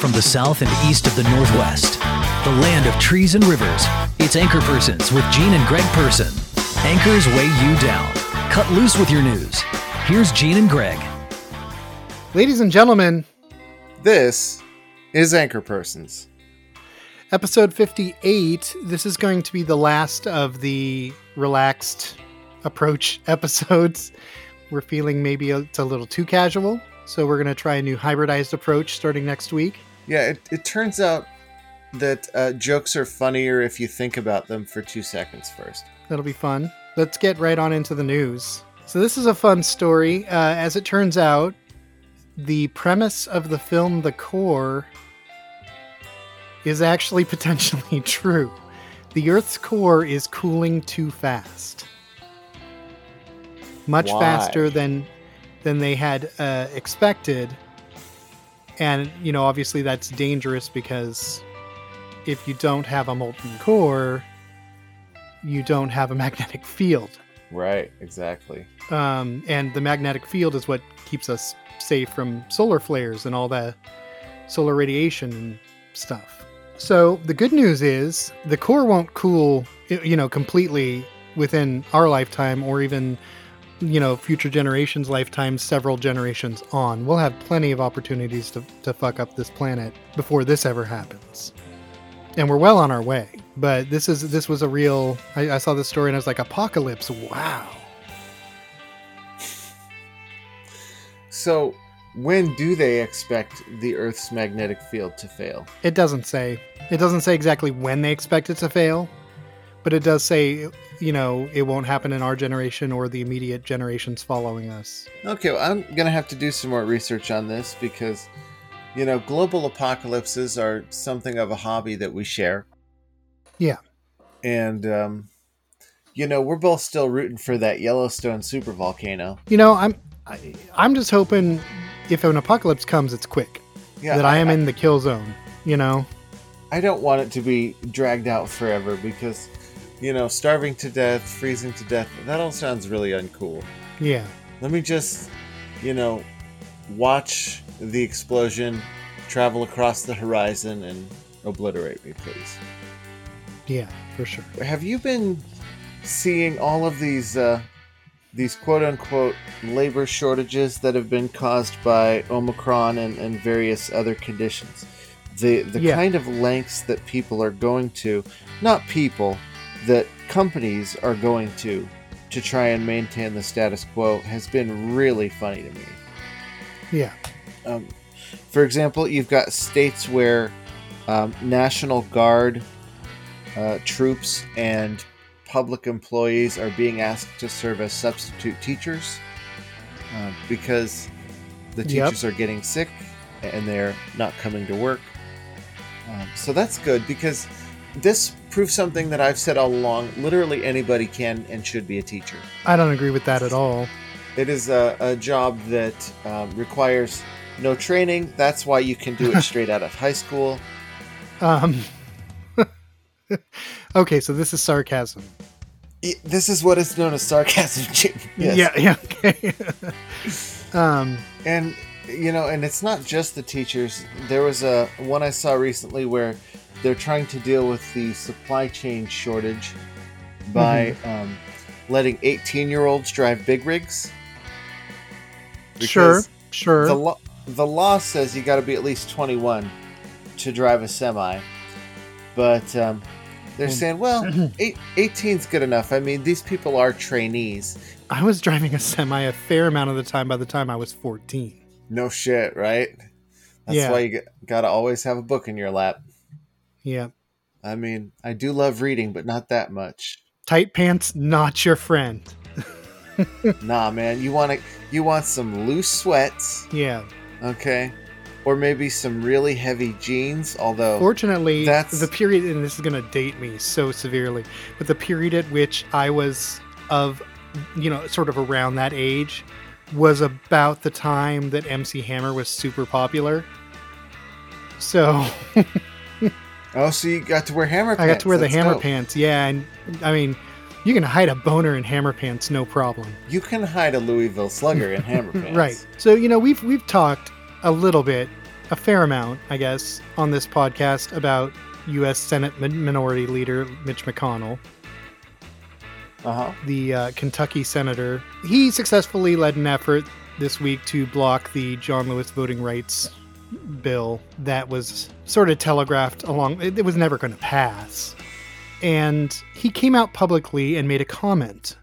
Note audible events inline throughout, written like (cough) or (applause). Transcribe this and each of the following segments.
From the south and east of the Northwest, the land of trees and rivers, it's Anchor Persons with Gene and Greg Person. Anchors weigh you down. Cut loose with your news. Here's Gene and Greg. Ladies and gentlemen, This is Anchor Persons. episode 58. This is going to be the last of the relaxed approach (laughs) episodes. We're feeling maybe it's a little too casual, so we're going to try a new hybridized approach starting next week. Yeah, it, it turns out that uh, jokes are funnier if you think about them for two seconds first. That'll be fun. Let's get right on into the news. So, this is a fun story. Uh, as it turns out, the premise of the film The Core is actually (laughs) potentially true. The Earth's core is cooling too fast. Much Why? faster than than they had uh, expected. And, you know, obviously that's dangerous because if you don't have a molten core, you don't have a magnetic (laughs) field. Right, exactly. Um, and the magnetic field is what keeps us safe from solar flares and all the solar radiation and stuff. So the good news is the core won't cool, you know, completely within our lifetime or even, you know, future generations' lifetimes, several generations on. We'll have plenty of opportunities to, to fuck up this planet before this ever happens. And we're well on our way. But this is this was a real. I, I saw this story and I was like, apocalypse! Wow. So, when do they expect the Earth's magnetic field to fail? It doesn't say. It doesn't say exactly when they expect it to fail, but it does say, you know, it won't happen in our generation or the immediate generations following us. Okay, well, I'm going to have to do some more research on this because, you know, global apocalypses are something of a hobby that we share. Yeah. And, um, you know, we're both still rooting for that Yellowstone super volcano You know, I'm I, I'm just hoping if an apocalypse comes, it's quick. Yeah, that I, am in the kill zone. You know. I don't want it to be dragged out forever because, you know, starving to death, freezing to death, that all sounds really uncool. Yeah. Let me just, you know, watch the explosion travel across the horizon and obliterate me, please. Yeah. For sure. Have you been seeing all of these, uh, these quote unquote labor shortages that have been caused by Omicron and, and various other conditions? The, the Yeah. kind of lengths that people are going to, not people, that companies are going to to try and maintain the status quo has been really funny to me. Yeah. Um, for example, you've got states where um, National Guard uh, troops and public employees are being asked to serve as substitute teachers uh, because the Yep. teachers are getting sick and they're not coming to work. Um, so that's good because this proves something that I've said all along. Literally anybody can and should be a teacher. I don't agree with that at all. It is a, a job that um, requires no training. That's why you can do it (laughs) straight out of high school. Um. (laughs) okay, so this is sarcasm. This is what is known as sarcasm. (laughs) Yes. Yeah. Yeah. Okay. um. And you know, and it's not just the teachers. There was a one I saw recently where they're trying to deal with the supply chain shortage by um, letting 18 year olds drive big rigs. Sure. Sure. The law the law says you got to be at least 21 to drive a semi, but um, they're Mm. saying, well, (clears throat) 18 is good enough. I mean, these people are trainees. I was driving a semi a fair amount of the time by the time I was 14. No shit, right? That's Yeah. why you got to always have a book in your lap. Yeah. I mean, I do love reading, but not that much. Tight pants, not your friend. (laughs) nah, man, you want to you want some loose sweats, Yeah. okay? Or maybe some really heavy jeans, although Fortunately, that's- the period, and this is going to date me so severely, but the period at which I was of, you know, sort of around that age was about the time that MC Hammer was super popular. So (laughs) Oh, so you got to wear hammer pants. I got to wear the hammer dope. pants. Yeah. And I mean, you can hide a boner in hammer pants, no problem. You can hide a Louisville Slugger in hammer (laughs) pants. Right. So you know we've we've talked a little bit a fair amount, I guess, on this podcast about U.S. Senate min- Minority Leader Mitch McConnell, Uh huh. the uh, Kentucky senator. He successfully led an effort this week to block the John Lewis voting rights bill that was sort of telegraphed along. It, it was never going to pass. And he came out publicly and made a comment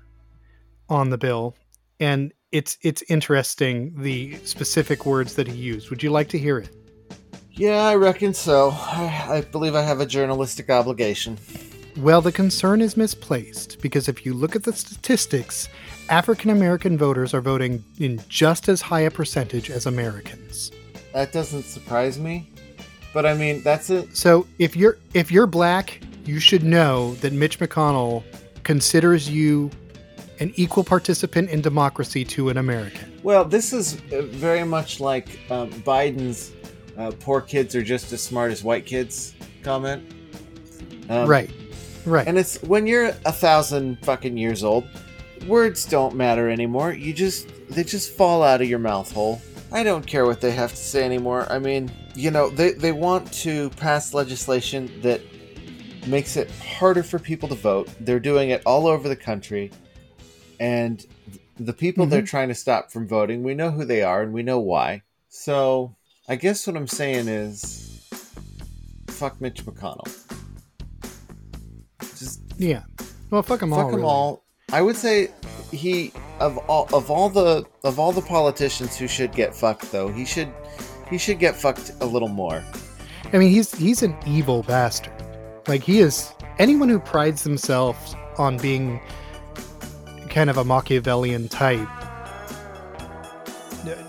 on the bill. And it's it's interesting the specific words that he used. Would you like to hear it? Yeah, I reckon so. I, I believe I have a journalistic obligation. Well, the concern is misplaced because if you look at the statistics, African American voters are voting in just as high a percentage as Americans. That doesn't surprise me. But I mean, that's it. So if you're if you're black, you should know that Mitch McConnell considers you an equal participant in democracy to an American. well. This is uh, very much like um, Biden's uh, "poor kids are just as smart as white kids" comment. Um, right. Right. And it's when you're a thousand fucking years old, words don't matter anymore. You just they just fall out of your mouth hole. I don't care what they have to say anymore. I mean, you know, they they want to pass legislation that makes it harder for people to vote. They're doing it all over the country. And the people they're mm-hmm. trying to stop from voting, we know who they are and we know why. So, I guess what I'm saying is fuck Mitch McConnell. Just yeah. Well, fuck them all. fuck them really. all. I would say he of all of all the of all the politicians who should get fucked though, he should he should get fucked a little more. I mean, he's he's an evil bastard. Like he is anyone who prides themselves on being kind of a Machiavellian type.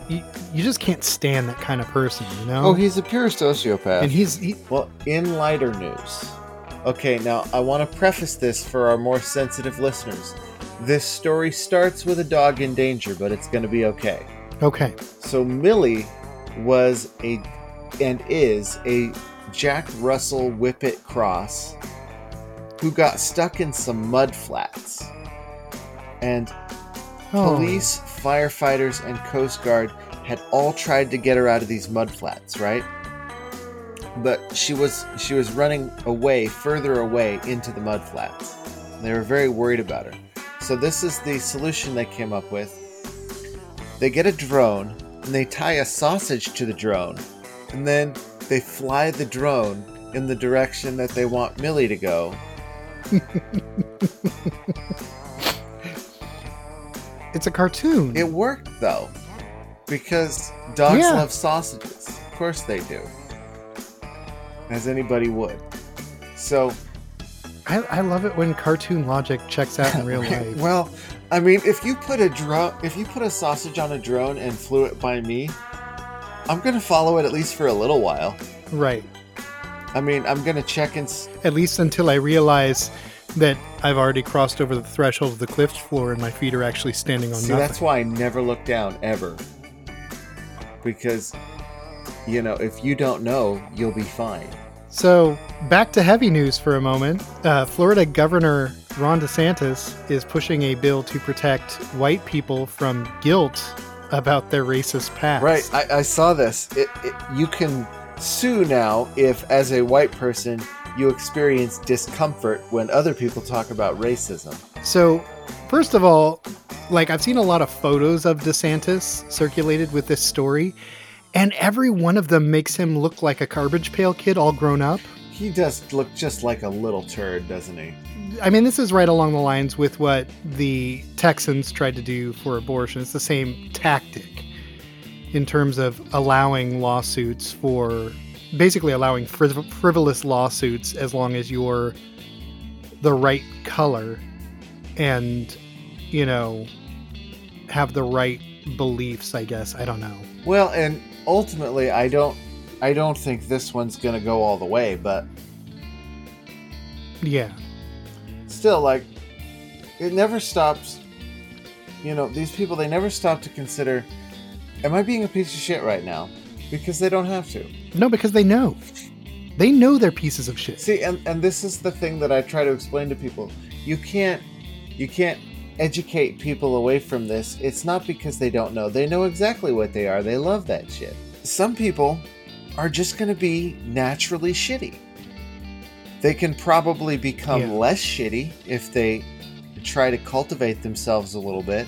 You, you just can't stand that kind of person, you know. Oh, he's a pure sociopath. and he's he, Well, in lighter news. Okay, now I want to preface this for our more sensitive listeners. This story starts with a dog in danger, but it's going to be okay. okay. So Millie was a and is a Jack Russell Whippet cross who got stuck in some mud flats. And Oh, police, firefighters, and Coast Guard had all tried to get her out of these mud flats, right? But she was she was running away, further away into the mud flats. They were very worried about her. So this is the solution they came up with. They get a drone and they tie a sausage to the drone, and then they fly the drone in the direction that they want Millie to go. (laughs) It's a cartoon. It worked though, because dogs Yeah. love sausages. Of course they do, as anybody would. So, I, I love it when cartoon logic checks out in (laughs) real life. well, I mean, if you put a drone, if you put a sausage on a drone and flew it by me, I'm gonna follow it at least for a little while. right. I mean, I'm gonna check and s- At least until I realize that I've already crossed over the threshold of the cliff floor and my feet are actually standing on see. nothing. That's why I never look down ever, because you know, if you don't know, you'll be fine. So, back to heavy news for a moment. Uh, Florida Governor Ron DeSantis is pushing a bill to protect white people from guilt about their racist past. Right, I, I saw this. It, it, you can sue now if, as a white person, you experience discomfort when other people talk about racism. So, first of all, like I've seen a lot of photos of DeSantis circulated with this story, and every one of them makes him look like a garbage pail kid all grown up. He does look just like a little turd, doesn't he? I mean, this is right along the lines with what the Texans tried to do for abortion. It's the same tactic in terms of allowing lawsuits for basically allowing friv- frivolous lawsuits as long as you're the right color and, you know, have the right beliefs, I guess. I don't know. Well, and ultimately, I don't, I don't think this one's gonna go all the way, but Yeah. still, like, it never stops. You know, these people, they never stop to consider, am I being a piece of shit right now? Because they don't have to. No, because they know. They know they're pieces of shit. See, and, and this is the thing that I try to explain to people. You can't you can't educate people away from this. It's not because they don't know. They know exactly what they are. They love that shit. Some people are just going to be naturally shitty. They can probably become Yeah. less shitty if they try to cultivate themselves a little bit.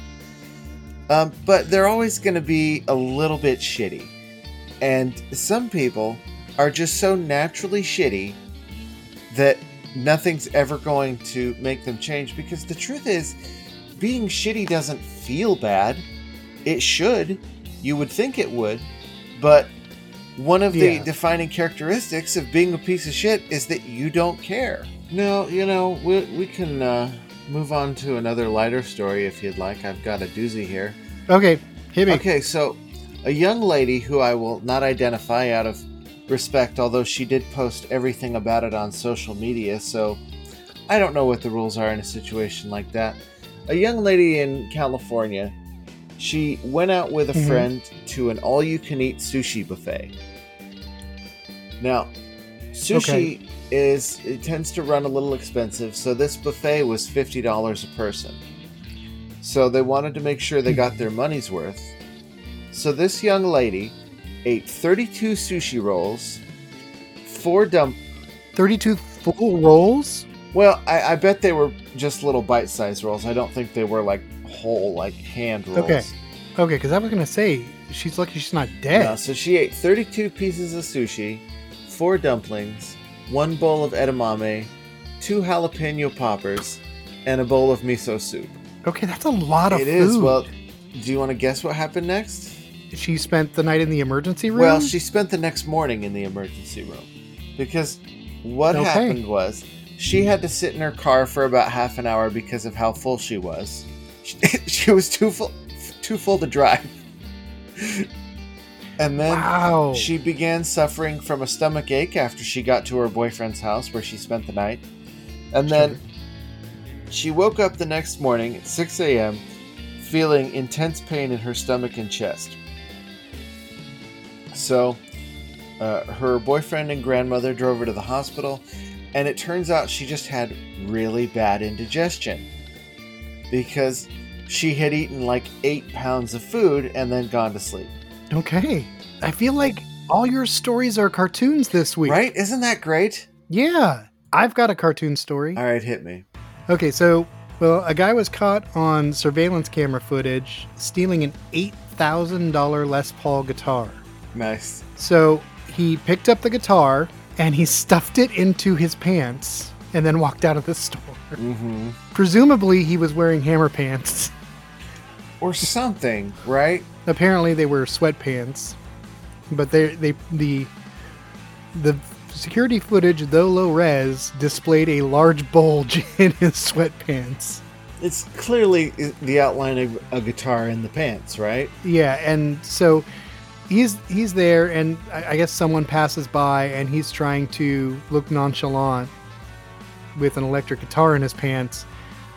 Um, but they're always going to be a little bit shitty. And some people are just so naturally shitty that nothing's ever going to make them change because the truth is, being shitty doesn't feel bad. It should. You would think it would. But one of the Yeah. defining characteristics of being a piece of shit is that you don't care. No, you know, we, we can uh, move on to another lighter story if you'd like. I've got a doozy here. Okay, hit me. Okay, so a young lady who I will not identify out of respect, although she did post everything about it on social media, so I don't know what the rules are in a situation like that. A young lady in California, she went out with a Mhm. friend to an all you can eat sushi buffet. Now, sushi is it tends to run a little expensive, so this buffet was $50 a person. So they wanted to make sure they got their money's worth. So this young lady ate 32 sushi rolls, four dump. 32 full rolls? Well, I, I bet they were just little bite-sized rolls. I don't think they were like whole, like hand rolls. Okay. Okay, because I was going to say, she's lucky she's not dead. No, so she ate 32 pieces of sushi, four dumplings, one bowl of edamame, two jalapeno poppers, and a bowl of miso soup. Okay, that's a lot of It food. is. Well, do you want to guess what happened next? she spent the night in the emergency room? Well, she spent the next morning in the emergency room because what Okay. happened was she had to sit in her car for about half an hour because of how full she was. She, (laughs) she was too full, too full to drive, and then Wow. she began suffering from a stomach ache after she got to her boyfriend's house where she spent the night, and then she woke up the next morning at 6 a.m. feeling intense pain in her stomach and chest. So, uh, her boyfriend and grandmother drove her to the hospital, and it turns out she just had really bad indigestion because she had eaten like eight pounds of food and then gone to sleep. Okay. I feel like all your stories are cartoons this week. Right? Isn't that great? Yeah. I've got a cartoon story. All right, hit me. Okay, so, well, a guy was caught on surveillance camera footage stealing an $8,000 Les Paul guitar. Nice. So he picked up the guitar and he stuffed it into his pants and then walked out of the store. Mm-hmm. Presumably, he was wearing hammer pants. Or something, right? Apparently, they were sweatpants, but they they the the security footage, though low res, displayed a large bulge (laughs) in his sweatpants. It's clearly the outline of a guitar in the pants, right? Yeah, and so he's he's there, and I, I guess someone passes by, and he's trying to look nonchalant with an electric guitar in his pants.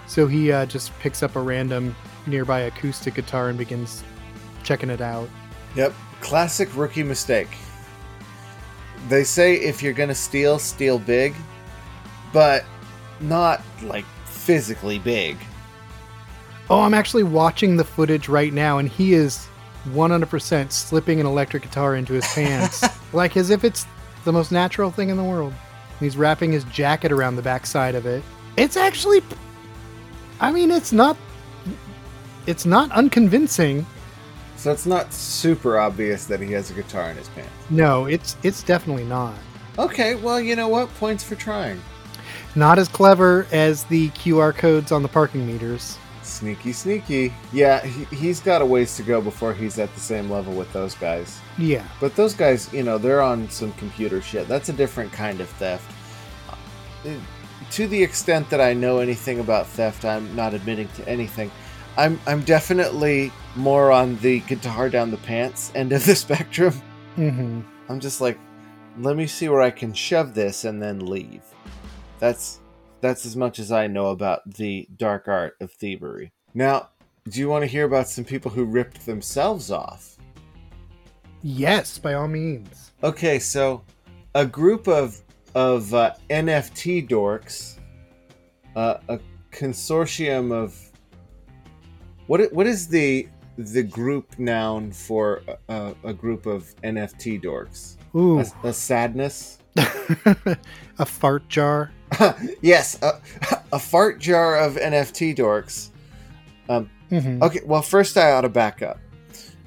So he uh, just picks up a random nearby acoustic guitar and begins checking it out. Yep. Classic rookie mistake. They say if you're gonna steal, steal big, but not like physically big. Oh, I'm actually watching the footage right now, and he is 100% slipping an electric guitar into his pants, (laughs) like as if it's the most natural thing in the world. He's wrapping his jacket around the backside of it. It's actually, I mean, it's not, it's not unconvincing. So it's not super obvious that he has a guitar in his pants. No, it's it's definitely not. Okay, well, you know what? Points for trying. Not as clever as the QR codes on the parking meters. Sneaky, sneaky. Yeah, he, he's got a ways to go before he's at the same level with those guys. Yeah. But those guys, you know, they're on some computer shit. That's a different kind of theft. Uh, To the extent that I know anything about theft, I'm not admitting to anything. I'm I'm definitely more on the guitar down the pants end of the (laughs) spectrum. hmm I'm just like, let me see where I can shove this and then leave. That's that's as much as I know about the dark art of thievery. Now, do you want to hear about some people who ripped themselves off? Yes, by all means. Okay, so a group of of uh, NFT dorks, uh, a consortium of what what is the the group noun for a, a group of NFT dorks? Ooh, a, a sadness. (laughs) a fart jar. (laughs) yes, a, (laughs) a fart jar of NFT dorks. Mhm. Okay, well, first I ought to back up.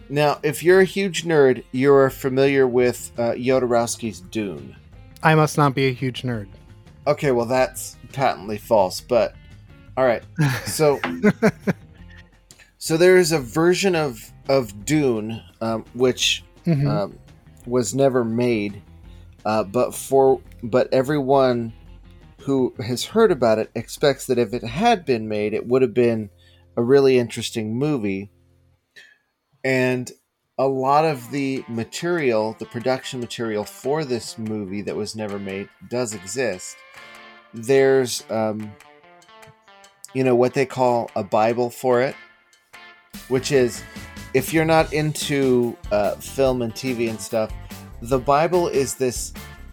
Now, if you're a huge nerd, you're familiar with uh, Jodorowsky's Dune. I must not be a huge nerd. Okay, well, that's patently false, but all right. (laughs) So, so there is a version of of Dune um, which Mhm. um, was never made, uh, but for but everyone who has heard about it expects that if it had been made, it would have been a really interesting movie. And a lot of the material, the production material for this movie that was never made, does exist. There's, um, you know, what they call a Bible for it, which is if you're not into uh, film and TV and stuff, the Bible is this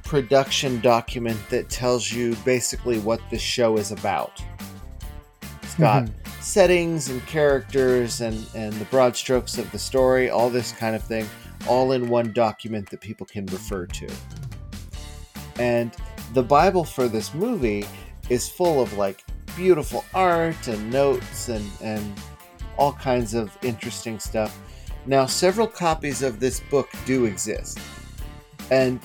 production document that tells you basically what the show is about. It's got Mhm. settings and characters and, and the broad strokes of the story, all this kind of thing, all in one document that people can refer to. And the Bible for this movie is full of like beautiful art and notes and, and all kinds of interesting stuff. Now, several copies of this book do exist. And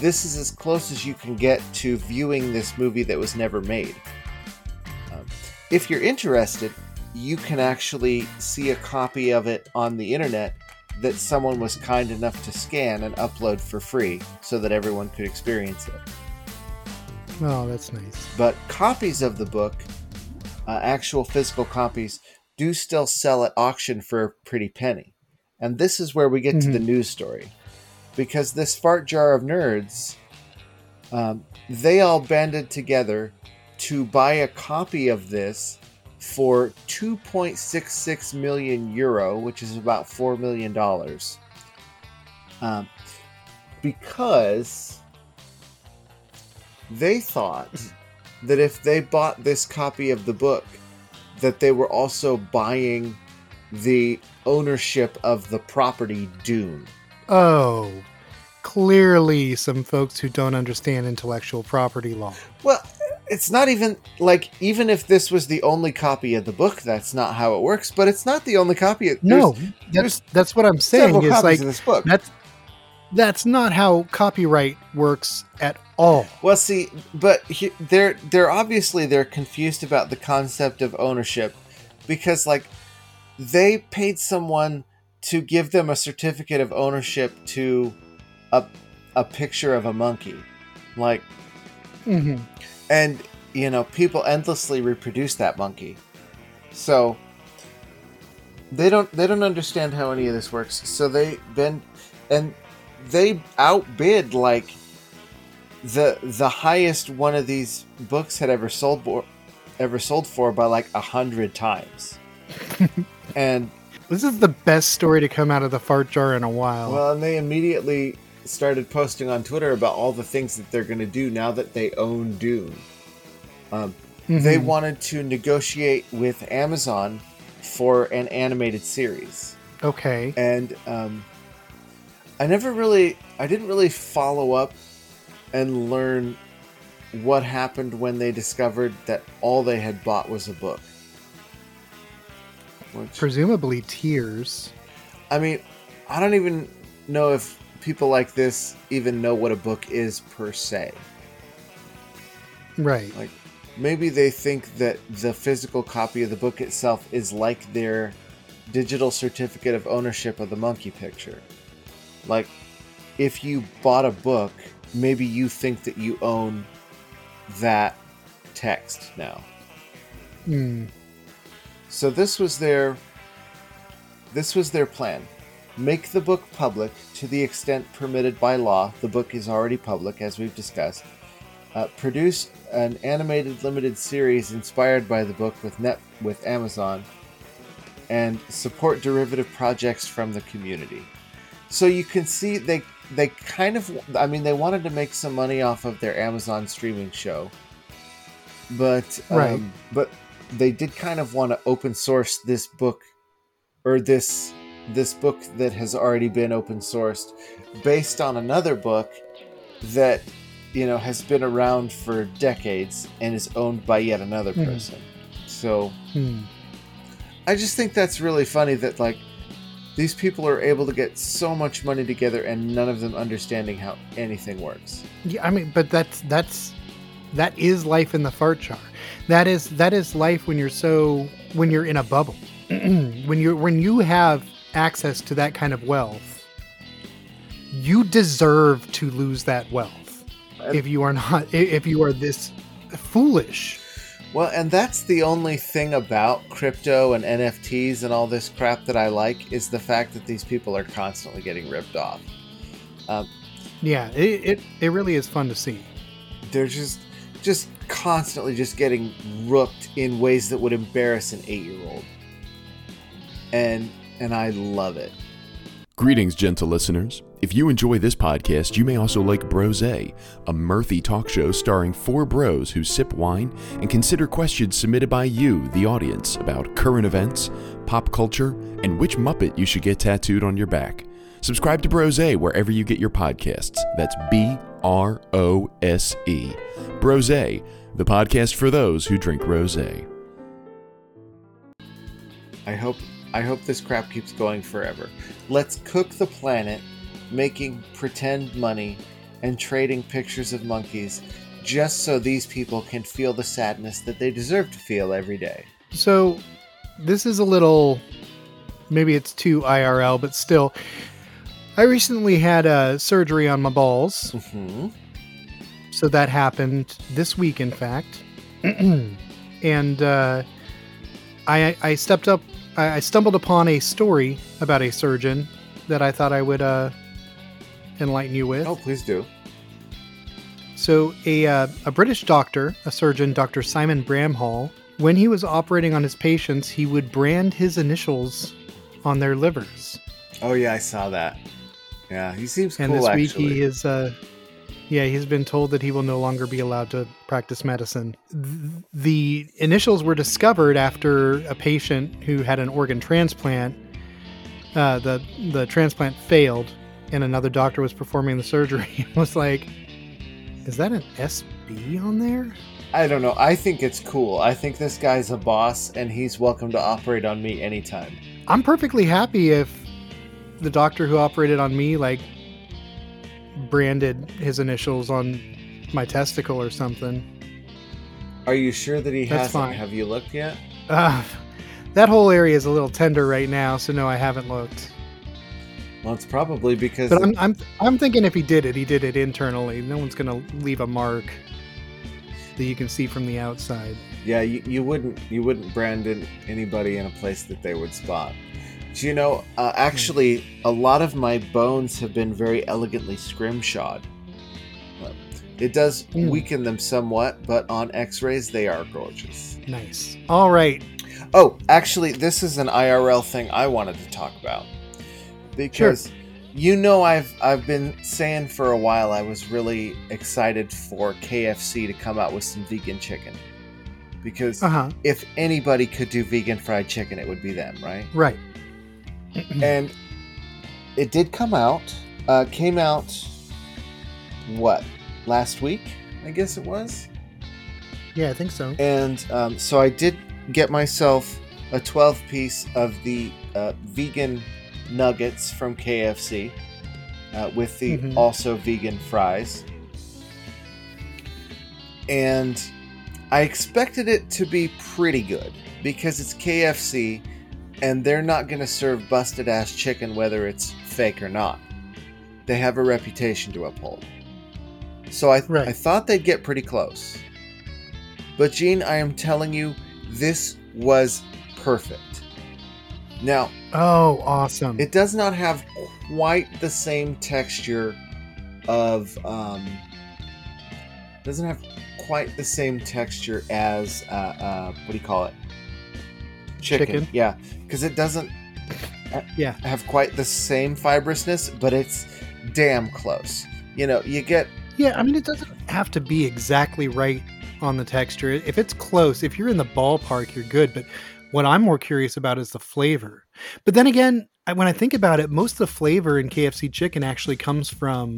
this is as close as you can get to viewing this movie that was never made. Um, if you're interested, you can actually see a copy of it on the internet that someone was kind enough to scan and upload for free so that everyone could experience it. Oh, that's nice. But copies of the book, uh, actual physical copies, do still sell at auction for a pretty penny. And this is where we get to the news story. Because this fart jar of nerds, um, they all banded together to buy a copy of this for 2.66 million euro, which is about $4 million. Um, because they thought that if they bought this copy of the book, that they were also buying the ownership of the property Dune. Oh, clearly some folks who don't understand intellectual property law. Well, it's not even like even if this was the only copy of the book, that's not how it works. But it's not the only copy. Of, No, there's that's that's what I'm saying. Is like this book. that's that's not how copyright works at all. Well, see, but he, they're they're obviously they're confused about the concept of ownership because like they paid someone to give them a certificate of ownership to a a picture of a monkey, like, hmm and you know people endlessly reproduce that monkey, so they don't they don't understand how any of this works. So they bend and they outbid like the the highest one of these books had ever sold for ever sold for by like a hundred times. (laughs) And This is the best story to come out of the fart jar in a while. well and they immediately started posting on twitter about all the things that they're going to do now that they own dune um, they Mhm. wanted to negotiate with amazon for an animated series okay. and um, I never really, I didn't really follow up and learn what happened when they discovered that all they had bought was a book. Which, Presumably tears. I mean, I don't even know if people like this even know what a book is per se. Right. Like, maybe they think that the physical copy of the book itself is like their digital certificate of ownership of the monkey picture. Like, if you bought a book, maybe you think that you own that text now. Mm. So this was their this was their plan. Make the book public to the extent permitted by law. The book is already public, as we've discussed. Uh, produce an animated limited series inspired by the book with net with Amazon, and support derivative projects from the community. So you can see they they kind of I mean they wanted to make some money off of their Amazon streaming show, but um, Right. but they did kind of want to open source this book or this this book that has already been open sourced based on another book that you know has been around for decades and is owned by yet another Hmm. person. So Hmm. I just think that's really funny that like these people are able to get so much money together and none of them understanding how anything works. Yeah, I mean, but that's that's that is life in the fart jar. That is that is life when you're so when you're in a bubble. (clears throat) when you when you have access to that kind of wealth, you deserve to lose that wealth. If you are not if you are this foolish. Well, and that's the only thing about crypto and NFTs and all this crap that I like is the fact that these people are constantly getting ripped off. Um, Yeah, it, it it really is fun to see. they're just just constantly just getting rooked in ways that would embarrass an eight-year-old, and and I love it. Greetings, gentle listeners. If you enjoy this podcast, you may also like Brose, a mirthy talk show starring four bros who sip wine and consider questions submitted by you, the audience, about current events, pop culture, and which Muppet you should get tattooed on your back. Subscribe to Brose wherever you get your podcasts. That's B R O S E. Brose, the podcast for those who drink rose. I hope I hope this crap keeps going forever. Let's cook the planet, making pretend money and trading pictures of monkeys just so these people can feel the sadness that they deserve to feel every day. So this is a little maybe it's too IRL, but still I recently had a surgery on my balls. hmm So that happened this week, in fact. (clears throat) and uh, I, I stepped up, I, I stumbled upon a story about a surgeon that I thought I would uh, enlighten you with. Oh, please do. So, a, uh, a British doctor, a surgeon, Dr. Simon Bramhall, when he was operating on his patients, he would brand his initials on their livers. Oh yeah, I saw that. Yeah, he seems And cool this week actually. he is, uh, yeah, he's been told that he will no longer be allowed to practice medicine. Th- The initials were discovered after a patient who had an organ transplant. Uh, the the transplant failed, and another doctor was performing the surgery. (laughs) and was like, "Is that an SB on there?" I don't know. I think it's cool. I think this guy's a boss and he's welcome to operate on me anytime. I'm perfectly happy if the doctor who operated on me like branded his initials on my testicle or something. Are you sure that he That's hasn't? fine. Have you looked yet? Uh, that whole area is a little tender right now, so no, I haven't looked. Well, it's probably because But I'm I'm I'm thinking if he did it, he did it internally. No one's gonna leave a mark that you can see from the outside. Yeah, you, you wouldn't you wouldn't brand in anybody in a place that they would spot. Do you know? Uh, actually, a lot of my bones have been very elegantly scrimshawed. Uh, It does Mm. weaken them somewhat, but on X-rays they are gorgeous. Nice. All right. Oh, actually, this is an IRL thing I wanted to talk about because you know I've I've been saying for a while I was really excited for KFC to come out with some vegan chicken because Uh huh. if anybody could do vegan fried chicken, it would be them, right? Right. (clears throat) And it did come out. Uh, came out what last week? I guess it was. yeah, I think so. And um, so I did get myself a 12 piece of the uh, vegan nuggets from KFC uh, with the Mhm. also vegan fries. And I expected it to be pretty good because it's KFC and they're not going to serve busted ass chicken whether it's fake or not. They have a reputation to uphold. So I, Right. I thought they'd get pretty close. But Gene, I am telling you, this was perfect. Now, Oh, awesome. it does not have quite the same texture of um doesn't have quite the same texture as uh, uh what do you call it chicken, Chicken? yeah because it doesn't uh, Yeah. have quite the same fibrousness but it's damn close you know you get Yeah, I mean, it doesn't have to be exactly right on the texture. If it's close, if you're in the ballpark, you're good. But What I'm more curious about is the flavor. But then again, when I think about it, most of the flavor in KFC chicken actually comes from,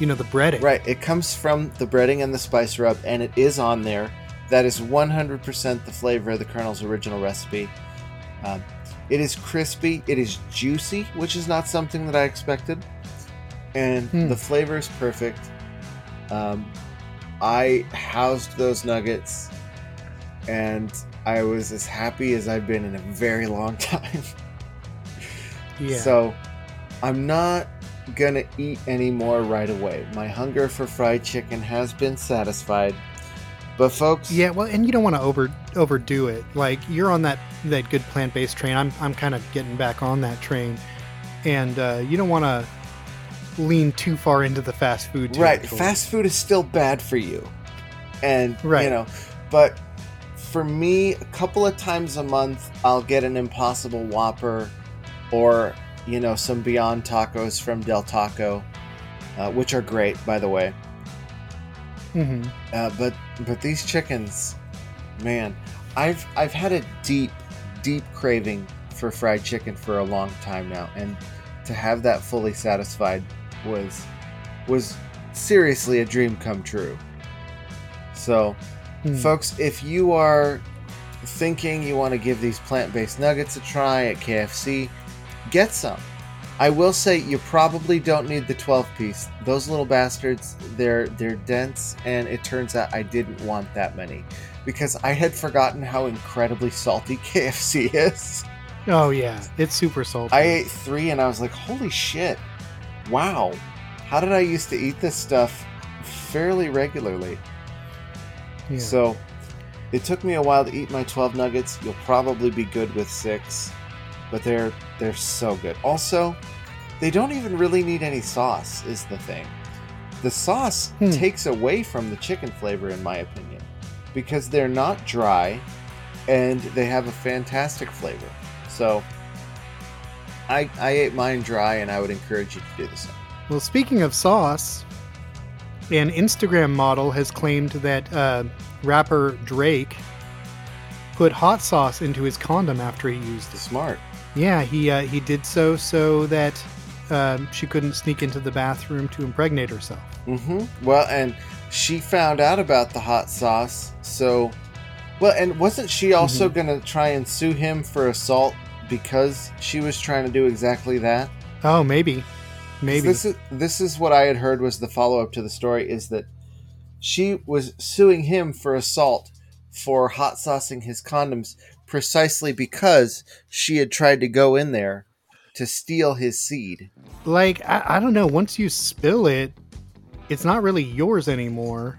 you know, the breading. Right. It comes from the breading and the spice rub, and it is on there. That is 100% the flavor of the Colonel's original recipe. Um, it is crispy. It is juicy, which is not something that I expected. And Hmm. the flavor is perfect. Um, I housed those nuggets, and I was as happy as I've been in a very long (laughs) time. Yeah. So I'm not gonna eat any more right away. My hunger for fried chicken has been satisfied. But folks, Yeah, well, and you don't want to over overdo it. Like you're on that that good plant based train. I'm I'm kind of getting back on that train, and uh, you don't want to lean too far into the fast food. right, fast food is still bad for you. And Right. you know, but for me, a couple of times a month I'll get an impossible whopper or, you know, some Beyond tacos from Del Taco, uh, which are great by the way. Mhm. Uh, but but these chickens, man, I've I've had a deep deep craving for fried chicken for a long time now, and to have that fully satisfied was was seriously a dream come true. So, Hmm. folks, if you are thinking you want to give these plant-based nuggets a try at KFC, get some. I will say you probably don't need the 12 piece. Those little bastards, they're they're dense and it turns out I didn't want that many because I had forgotten how incredibly salty (laughs) KFC is. Oh yeah, it's super salty. I ate 3 and I was like, "Holy shit. Wow. How did I used to eat this stuff fairly regularly?" Yeah. So, it took me a while to eat my 12 nuggets. You'll probably be good with 6, but they're they're so good. Also, they don't even really need any sauce is the thing. The sauce Hmm. takes away from the chicken flavor in my opinion because they're not dry and they have a fantastic flavor. So, I I ate mine dry and I would encourage you to do the same. Well, speaking of sauce, an Instagram model has claimed that uh, rapper Drake put hot sauce into his condom after he used it. Smart. Yeah, he uh, he did so so that um, she couldn't sneak into the bathroom to impregnate herself. Mm-hmm. Well, and she found out about the hot sauce, so well, and wasn't she also gonna try and sue him for assault because she was trying to do exactly that? Oh, maybe, maybe. This is this is what I had heard was the follow up to the story is that she was suing him for assault for hot saucing his condoms precisely because she had tried to go in there to steal his seed. like I, I don't know. Once you spill it, it's not really yours anymore.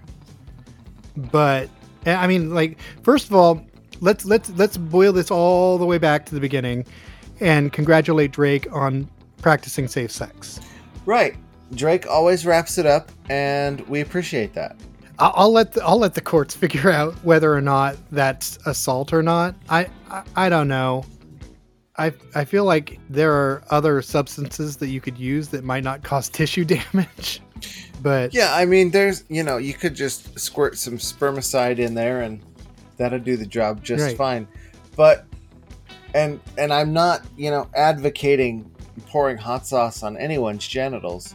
But eh, I mean, like first of all, let's let's let's boil this all the way back to the beginning, and congratulate Drake on practicing safe sex. Right. Drake always wraps it up, and we appreciate that. I'll, let the, I'll let the courts (laughs) figure out whether or not that's assault or not. I I, I don't know. I I feel like there are other substances that you could use that might not cause (laughs) tissue damage. But Yeah, I mean, there's, you know, you could just squirt some spermicide in there and that'll do the job just Right. fine. But, and, and I'm not, you know, advocating pouring hot sauce on anyone's genitals,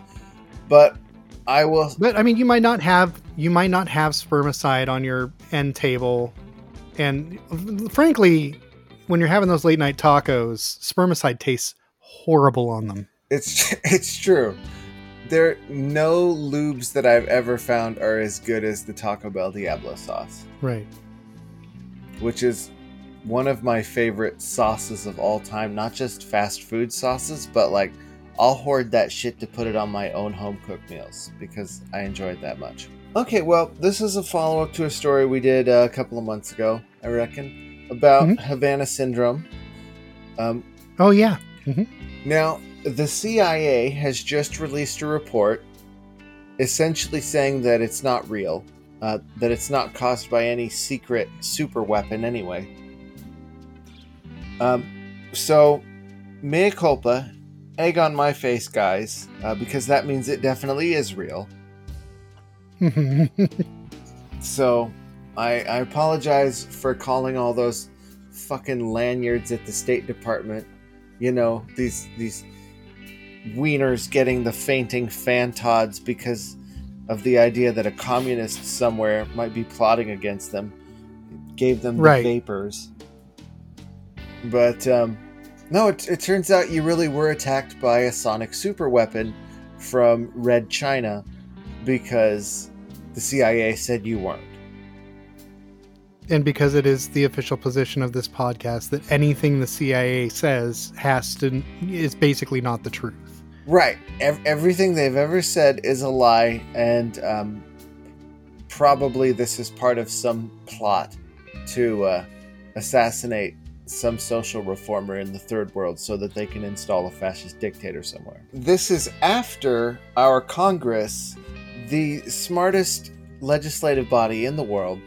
but I will, But I mean, you might not have you might not have spermicide on your end table, and frankly, when you're having those late night tacos, spermicide tastes horrible on them. it's, (laughs) it's true. There, are no lubes that I've ever found are as good as the Taco Bell Diablo sauce. Right. which is one of my favorite sauces of all time. Not just fast food sauces, but like I'll hoard that shit to put it on my own home cooked meals because I enjoy it that much. Okay, well, this is a follow up to a story we did uh, a couple of months ago, I reckon, about Mhm. Havana syndrome. Um, Oh yeah. now, the CIA has just released a report essentially saying that it's not real, uh, that it's not caused by any secret super weapon anyway. Um, so, mea culpa, egg on my face, guys, uh, because that means it definitely is real. (laughs) So, I, I apologize for calling all those fucking lanyards at the State Department. You know, these these wieners getting the fainting fantods because of the idea that a communist somewhere might be plotting against them. Gave them the Right. vapors. But um, no, it, it turns out you really were attacked by a sonic super weapon from Red China because the CIA said you weren't. And because it is the official position of this podcast that anything the CIA says has to is basically not the truth. Right. Ev- everything they've ever said is a lie, and um, probably this is part of some plot to uh, assassinate some social reformer in the third world so that they can install a fascist dictator somewhere. This is after our Congress, the smartest legislative body in the world,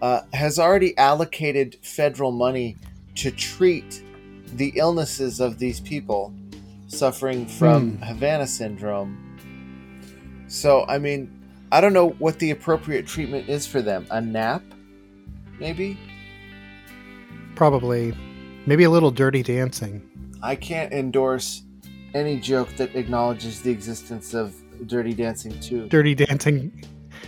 uh, has already allocated federal money to treat the illnesses of these people suffering from Havana syndrome. So, I mean, I don't know what the appropriate treatment is for them. A nap? Maybe? Probably, maybe a little dirty dancing. I can't endorse any joke that acknowledges the existence of Dirty Dancing 2. Dirty dancing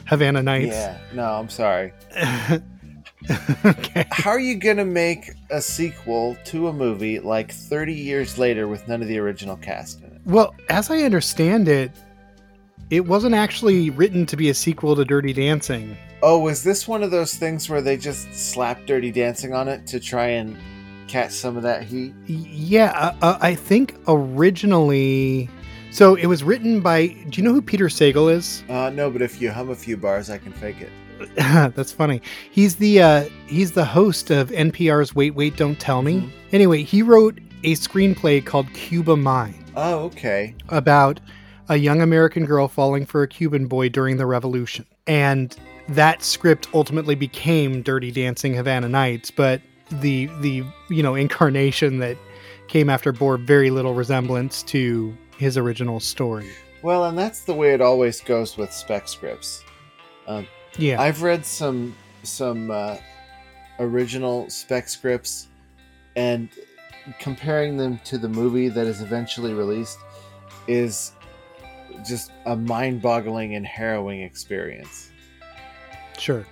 Havana Nights. Yeah, no, I'm sorry. (laughs) okay. How are you going to make a sequel to a movie like 30 years later with none of the original cast in it? Well, as I understand it, it wasn't actually written to be a sequel to Dirty Dancing. Oh, was this one of those things where they just slapped Dirty Dancing on it to try and catch some of that heat? Yeah, uh, uh, I think originally. So it was written by. Do you know who Peter Sagal is? Uh, no, but if you hum a few bars, I can fake it. (laughs) That's funny. He's the uh, he's the host of NPR's Wait Wait Don't Tell Me. Mhm. Anyway, he wrote a screenplay called Cuba Mine Oh, okay. about a young American girl falling for a Cuban boy during the revolution. And that script ultimately became Dirty Dancing Havana Nights, but the the you know incarnation that came after bore very little resemblance to his original story. Well, and that's the way it always goes with spec scripts. Yeah. I've read some some uh, original spec scripts, and comparing them to the movie that is eventually released is just a mind-boggling and harrowing experience. Sure.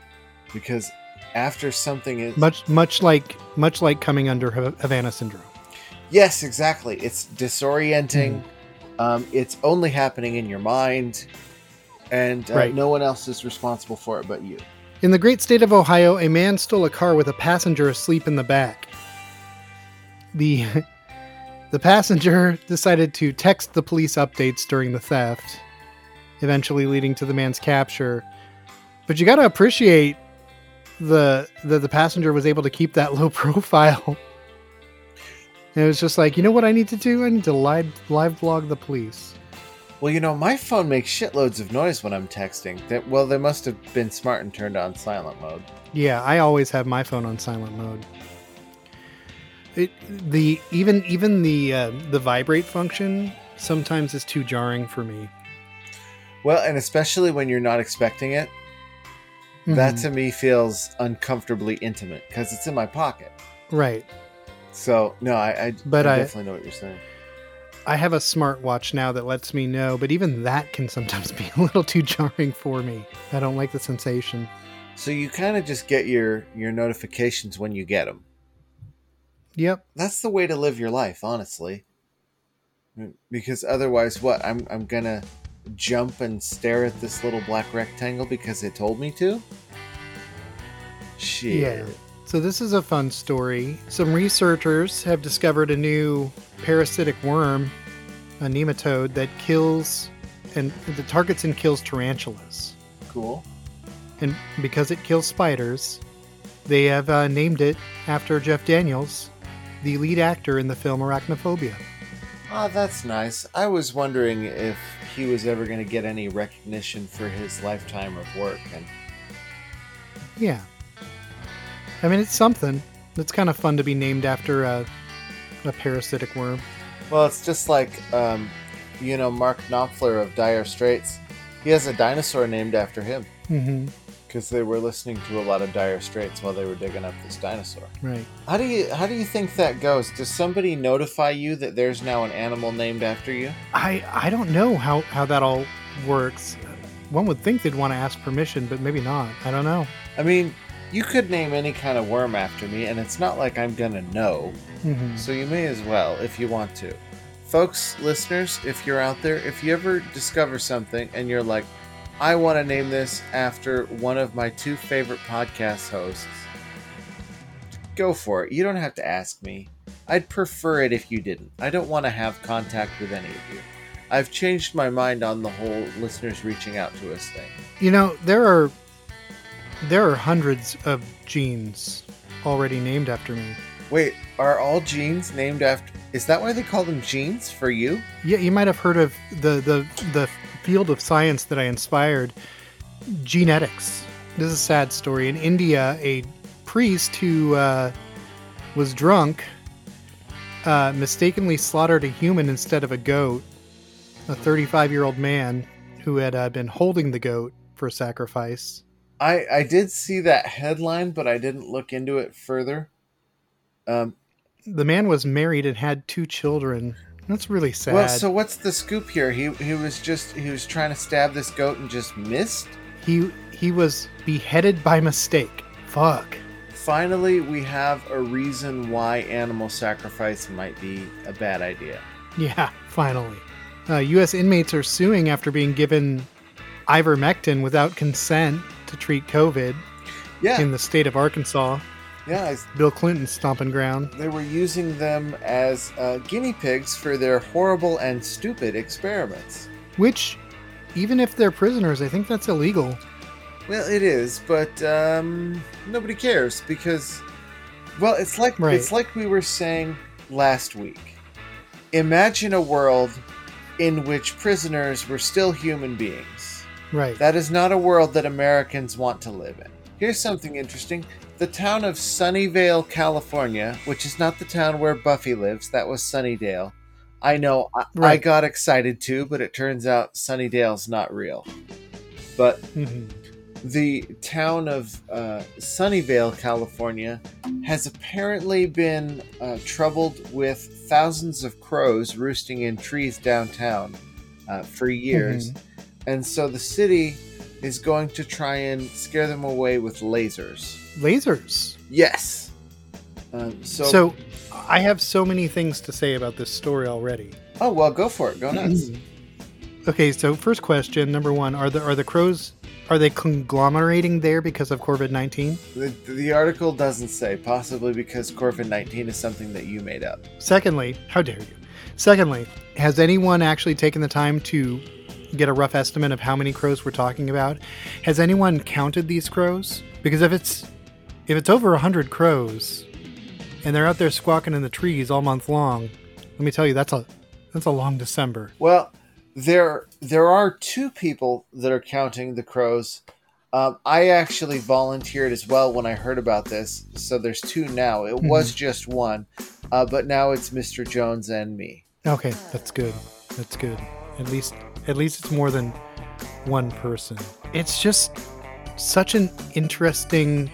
Because after something is Much much like much like coming under Havana syndrome. Yes, exactly. It's disorienting. Um, it's only happening in your mind, and uh, Right. no one else is responsible for it but you. In the great state of Ohio, a man stole a car with a passenger asleep in the back. The (laughs) the passenger decided to text the police updates during the theft, eventually leading to the man's capture. But you got to appreciate the the the passenger was able to keep that low (laughs) profile. And it was just like, you know what I need to do? I need to live live blog the police. Well, you know, my phone makes shitloads of noise when I'm texting. That well, they must have been smart and turned on silent mode. Yeah, I always have my phone on silent mode. It the even even the uh, the vibrate function sometimes is too jarring for me. Well, and especially when you're not expecting it, that Mhm. to me feels uncomfortably intimate because it's in my pocket. right. So no, I, I, But I I- definitely know what you're saying. I have a smartwatch now that lets me know, but even that can sometimes (laughs) be a little too jarring for me. I don't like the sensation. So you kind of just get your your notifications when you get them. Yep. that's the way to live your life, honestly. Because otherwise, what? I'm I'm gonna jump and stare at this little black rectangle because it told me to. Shit. Yeah. So this is a fun story. Some researchers have discovered a new parasitic worm, a nematode that kills and the targets and kills tarantulas. Cool. And because it kills spiders, they have uh, named it after Jeff Daniels, the lead actor in the film Arachnophobia. Ah, that's nice. I was wondering if he was ever going to get any recognition for his lifetime of work, and Yeah. I mean, it's something. It's kind of fun to be named after a, a parasitic worm. well, it's just like, um, you know, Mark Knopfler of Dire Straits. He has a dinosaur named after him hmm because they were listening to a lot of Dire Straits while they were digging up this dinosaur. Right. How do you how do you think that goes? Does somebody notify you that there's now an animal named after you? I I don't know how how that all works. One would think they'd want to ask permission, but maybe not. I don't know. I mean, you could name any kind of worm after me, and it's not like I'm gonna know. Mhm. So you may as well if you want to. Folks, listeners, if you're out there, if you ever discover something and you're like, I want to name this after one of my two favorite podcast hosts, go for it. You don't have to ask me. I'd prefer it if you didn't. I don't want to have contact with any of you. I've changed my mind on the whole listeners reaching out to us thing. You know, there are there are hundreds of genes already named after me. Wait, are all genes named after. Is that why they call them genes for you? Yeah, you might have heard of the the the field of science that I inspired, genetics. This is a sad story. In India, a priest who uh, was drunk uh, mistakenly slaughtered a human instead of a goat. A 35 year old man who had uh, been holding the goat for sacrifice. I I did see that headline, but I didn't look into it further. Um, The man was married and had two children. That's really sad. well, so what's the scoop here? He he was just he was trying to stab this goat and just missed. he he was beheaded by mistake. Fuck. Finally, we have a reason why animal sacrifice might be a bad idea. Yeah, finally. Uh, U.S. inmates are suing after being given ivermectin without consent to treat COVID Yeah, in the state of Arkansas, yeah. I- Bill Clinton's stomping ground. They were using them as uh, guinea pigs for their horrible and stupid experiments. Which, even if they're prisoners, I think that's illegal. Well, it is, but um, nobody cares because, well, it's like Right. it's like we were saying last week. Imagine a world in which prisoners were still human beings. Right. That is not a world that Americans want to live in. Here's something interesting. The town of Sunnyvale, California, which is not the town where Buffy lives, that was Sunnydale. I know, I, I got excited too, but it turns out Sunnydale's not real. But Mhm. the town of uh, Sunnyvale, California, has apparently been uh, troubled with thousands of crows roosting in trees downtown uh, for years. And so the city is going to try and scare them away with lasers. Lasers. Yes. Um, so, So, I have so many things to say about this story already. oh well, go for it. Go nuts. Okay, so first question, number one, are the are the crows are they conglomerating there because of COVID nineteen? the, the article doesn't say, possibly because COVID nineteen is something that you made up. Secondly, how dare you? Secondly, has anyone actually taken the time to get a rough estimate of how many crows we're talking about? Has anyone counted these crows? Because if it's if it's over a hundred crows and they're out there squawking in the trees all month long, let me tell you that's a that's a long December. Well, there there are two people that are counting the crows. Um, I actually volunteered as well when I heard about this, so there's two now. It was just one, uh, but now it's Mr. Jones and me. Okay, that's good. That's good. At least at least it's more than one person. It's just such an interesting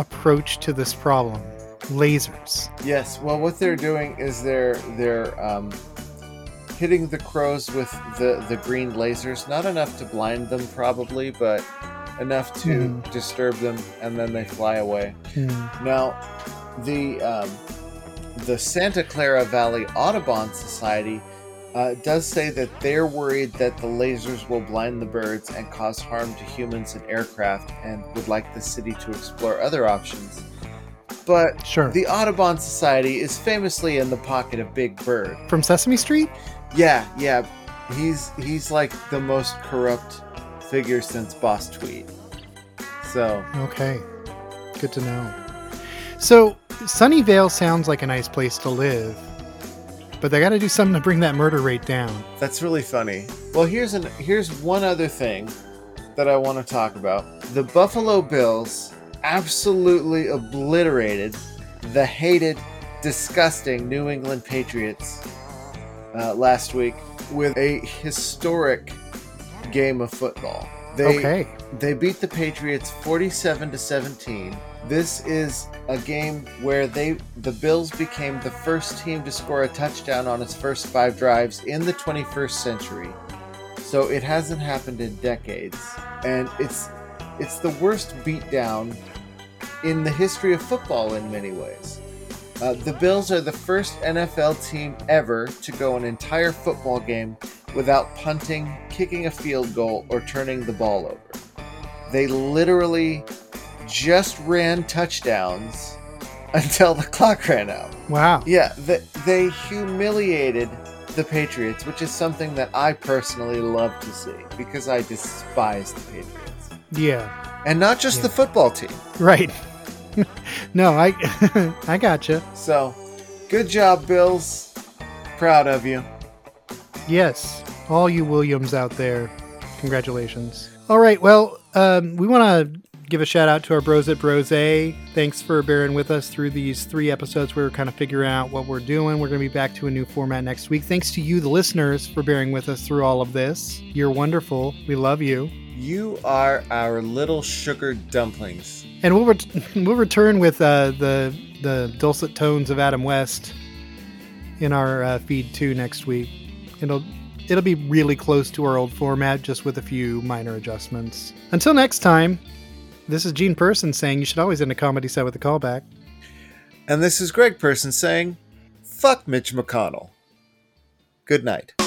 approach to this problem. Lasers. Yes. Well, what they're doing is they're they're um, hitting the crows with the the green lasers. Not enough to blind them, probably, but enough to Mhm. disturb them, and then they fly away. Hmm. Now, the um, the Santa Clara Valley Audubon Society uh, does say that they're worried that the lasers will blind the birds and cause harm to humans and aircraft, and would like the city to explore other options. But Sure. the Audubon Society is famously in the pocket of Big Bird. From Sesame Street? Yeah, yeah, he's he's like the most corrupt figure since Boss Tweet. So Okay. Good to know. So, Sunnyvale sounds like a nice place to live, but they got to do something to bring that murder rate down. That's really funny. Well, here's an here's one other thing that I want to talk about. The Buffalo Bills absolutely obliterated the hated, disgusting New England Patriots uh, last week with a historic game of football. They, okay. They beat the Patriots 47 to 17. This is a game where they the Bills became the first team to score a touchdown on its first 5 drives in the 21st century. So it hasn't happened in decades and it's it's the worst beatdown in the history of football in many ways. Uh, the Bills are the first NFL team ever to go an entire football game without punting, kicking a field goal, or turning the ball over. They literally just ran touchdowns until the clock ran out. Wow. Yeah, they, they humiliated the Patriots, which is something that I personally love to see because I despise the Patriots. Yeah. And not just Yeah. the football team. Right. (laughs) no, I (laughs) I gotcha. So, good job, Bills. Proud of you. Yes, all you Williams out there, congratulations. All right, well, um, we want to give a shout out to our bros at Brose. Thanks for bearing with us through these three episodes. We were kind of figuring out what we're doing. We're going to be back to a new format next week. Thanks to you, the listeners, for bearing with us through all of this. You're wonderful. We love you. You are our little sugar dumplings. And we'll ret- (laughs) we'll return with uh, the the dulcet tones of Adam West in our uh, feed too next week. It'll it'll be really close to our old format, just with a few minor adjustments. Until next time, this is Gene Person saying you should always end a comedy set with a callback. And this is Greg Person saying, fuck Mitch McConnell. Good night.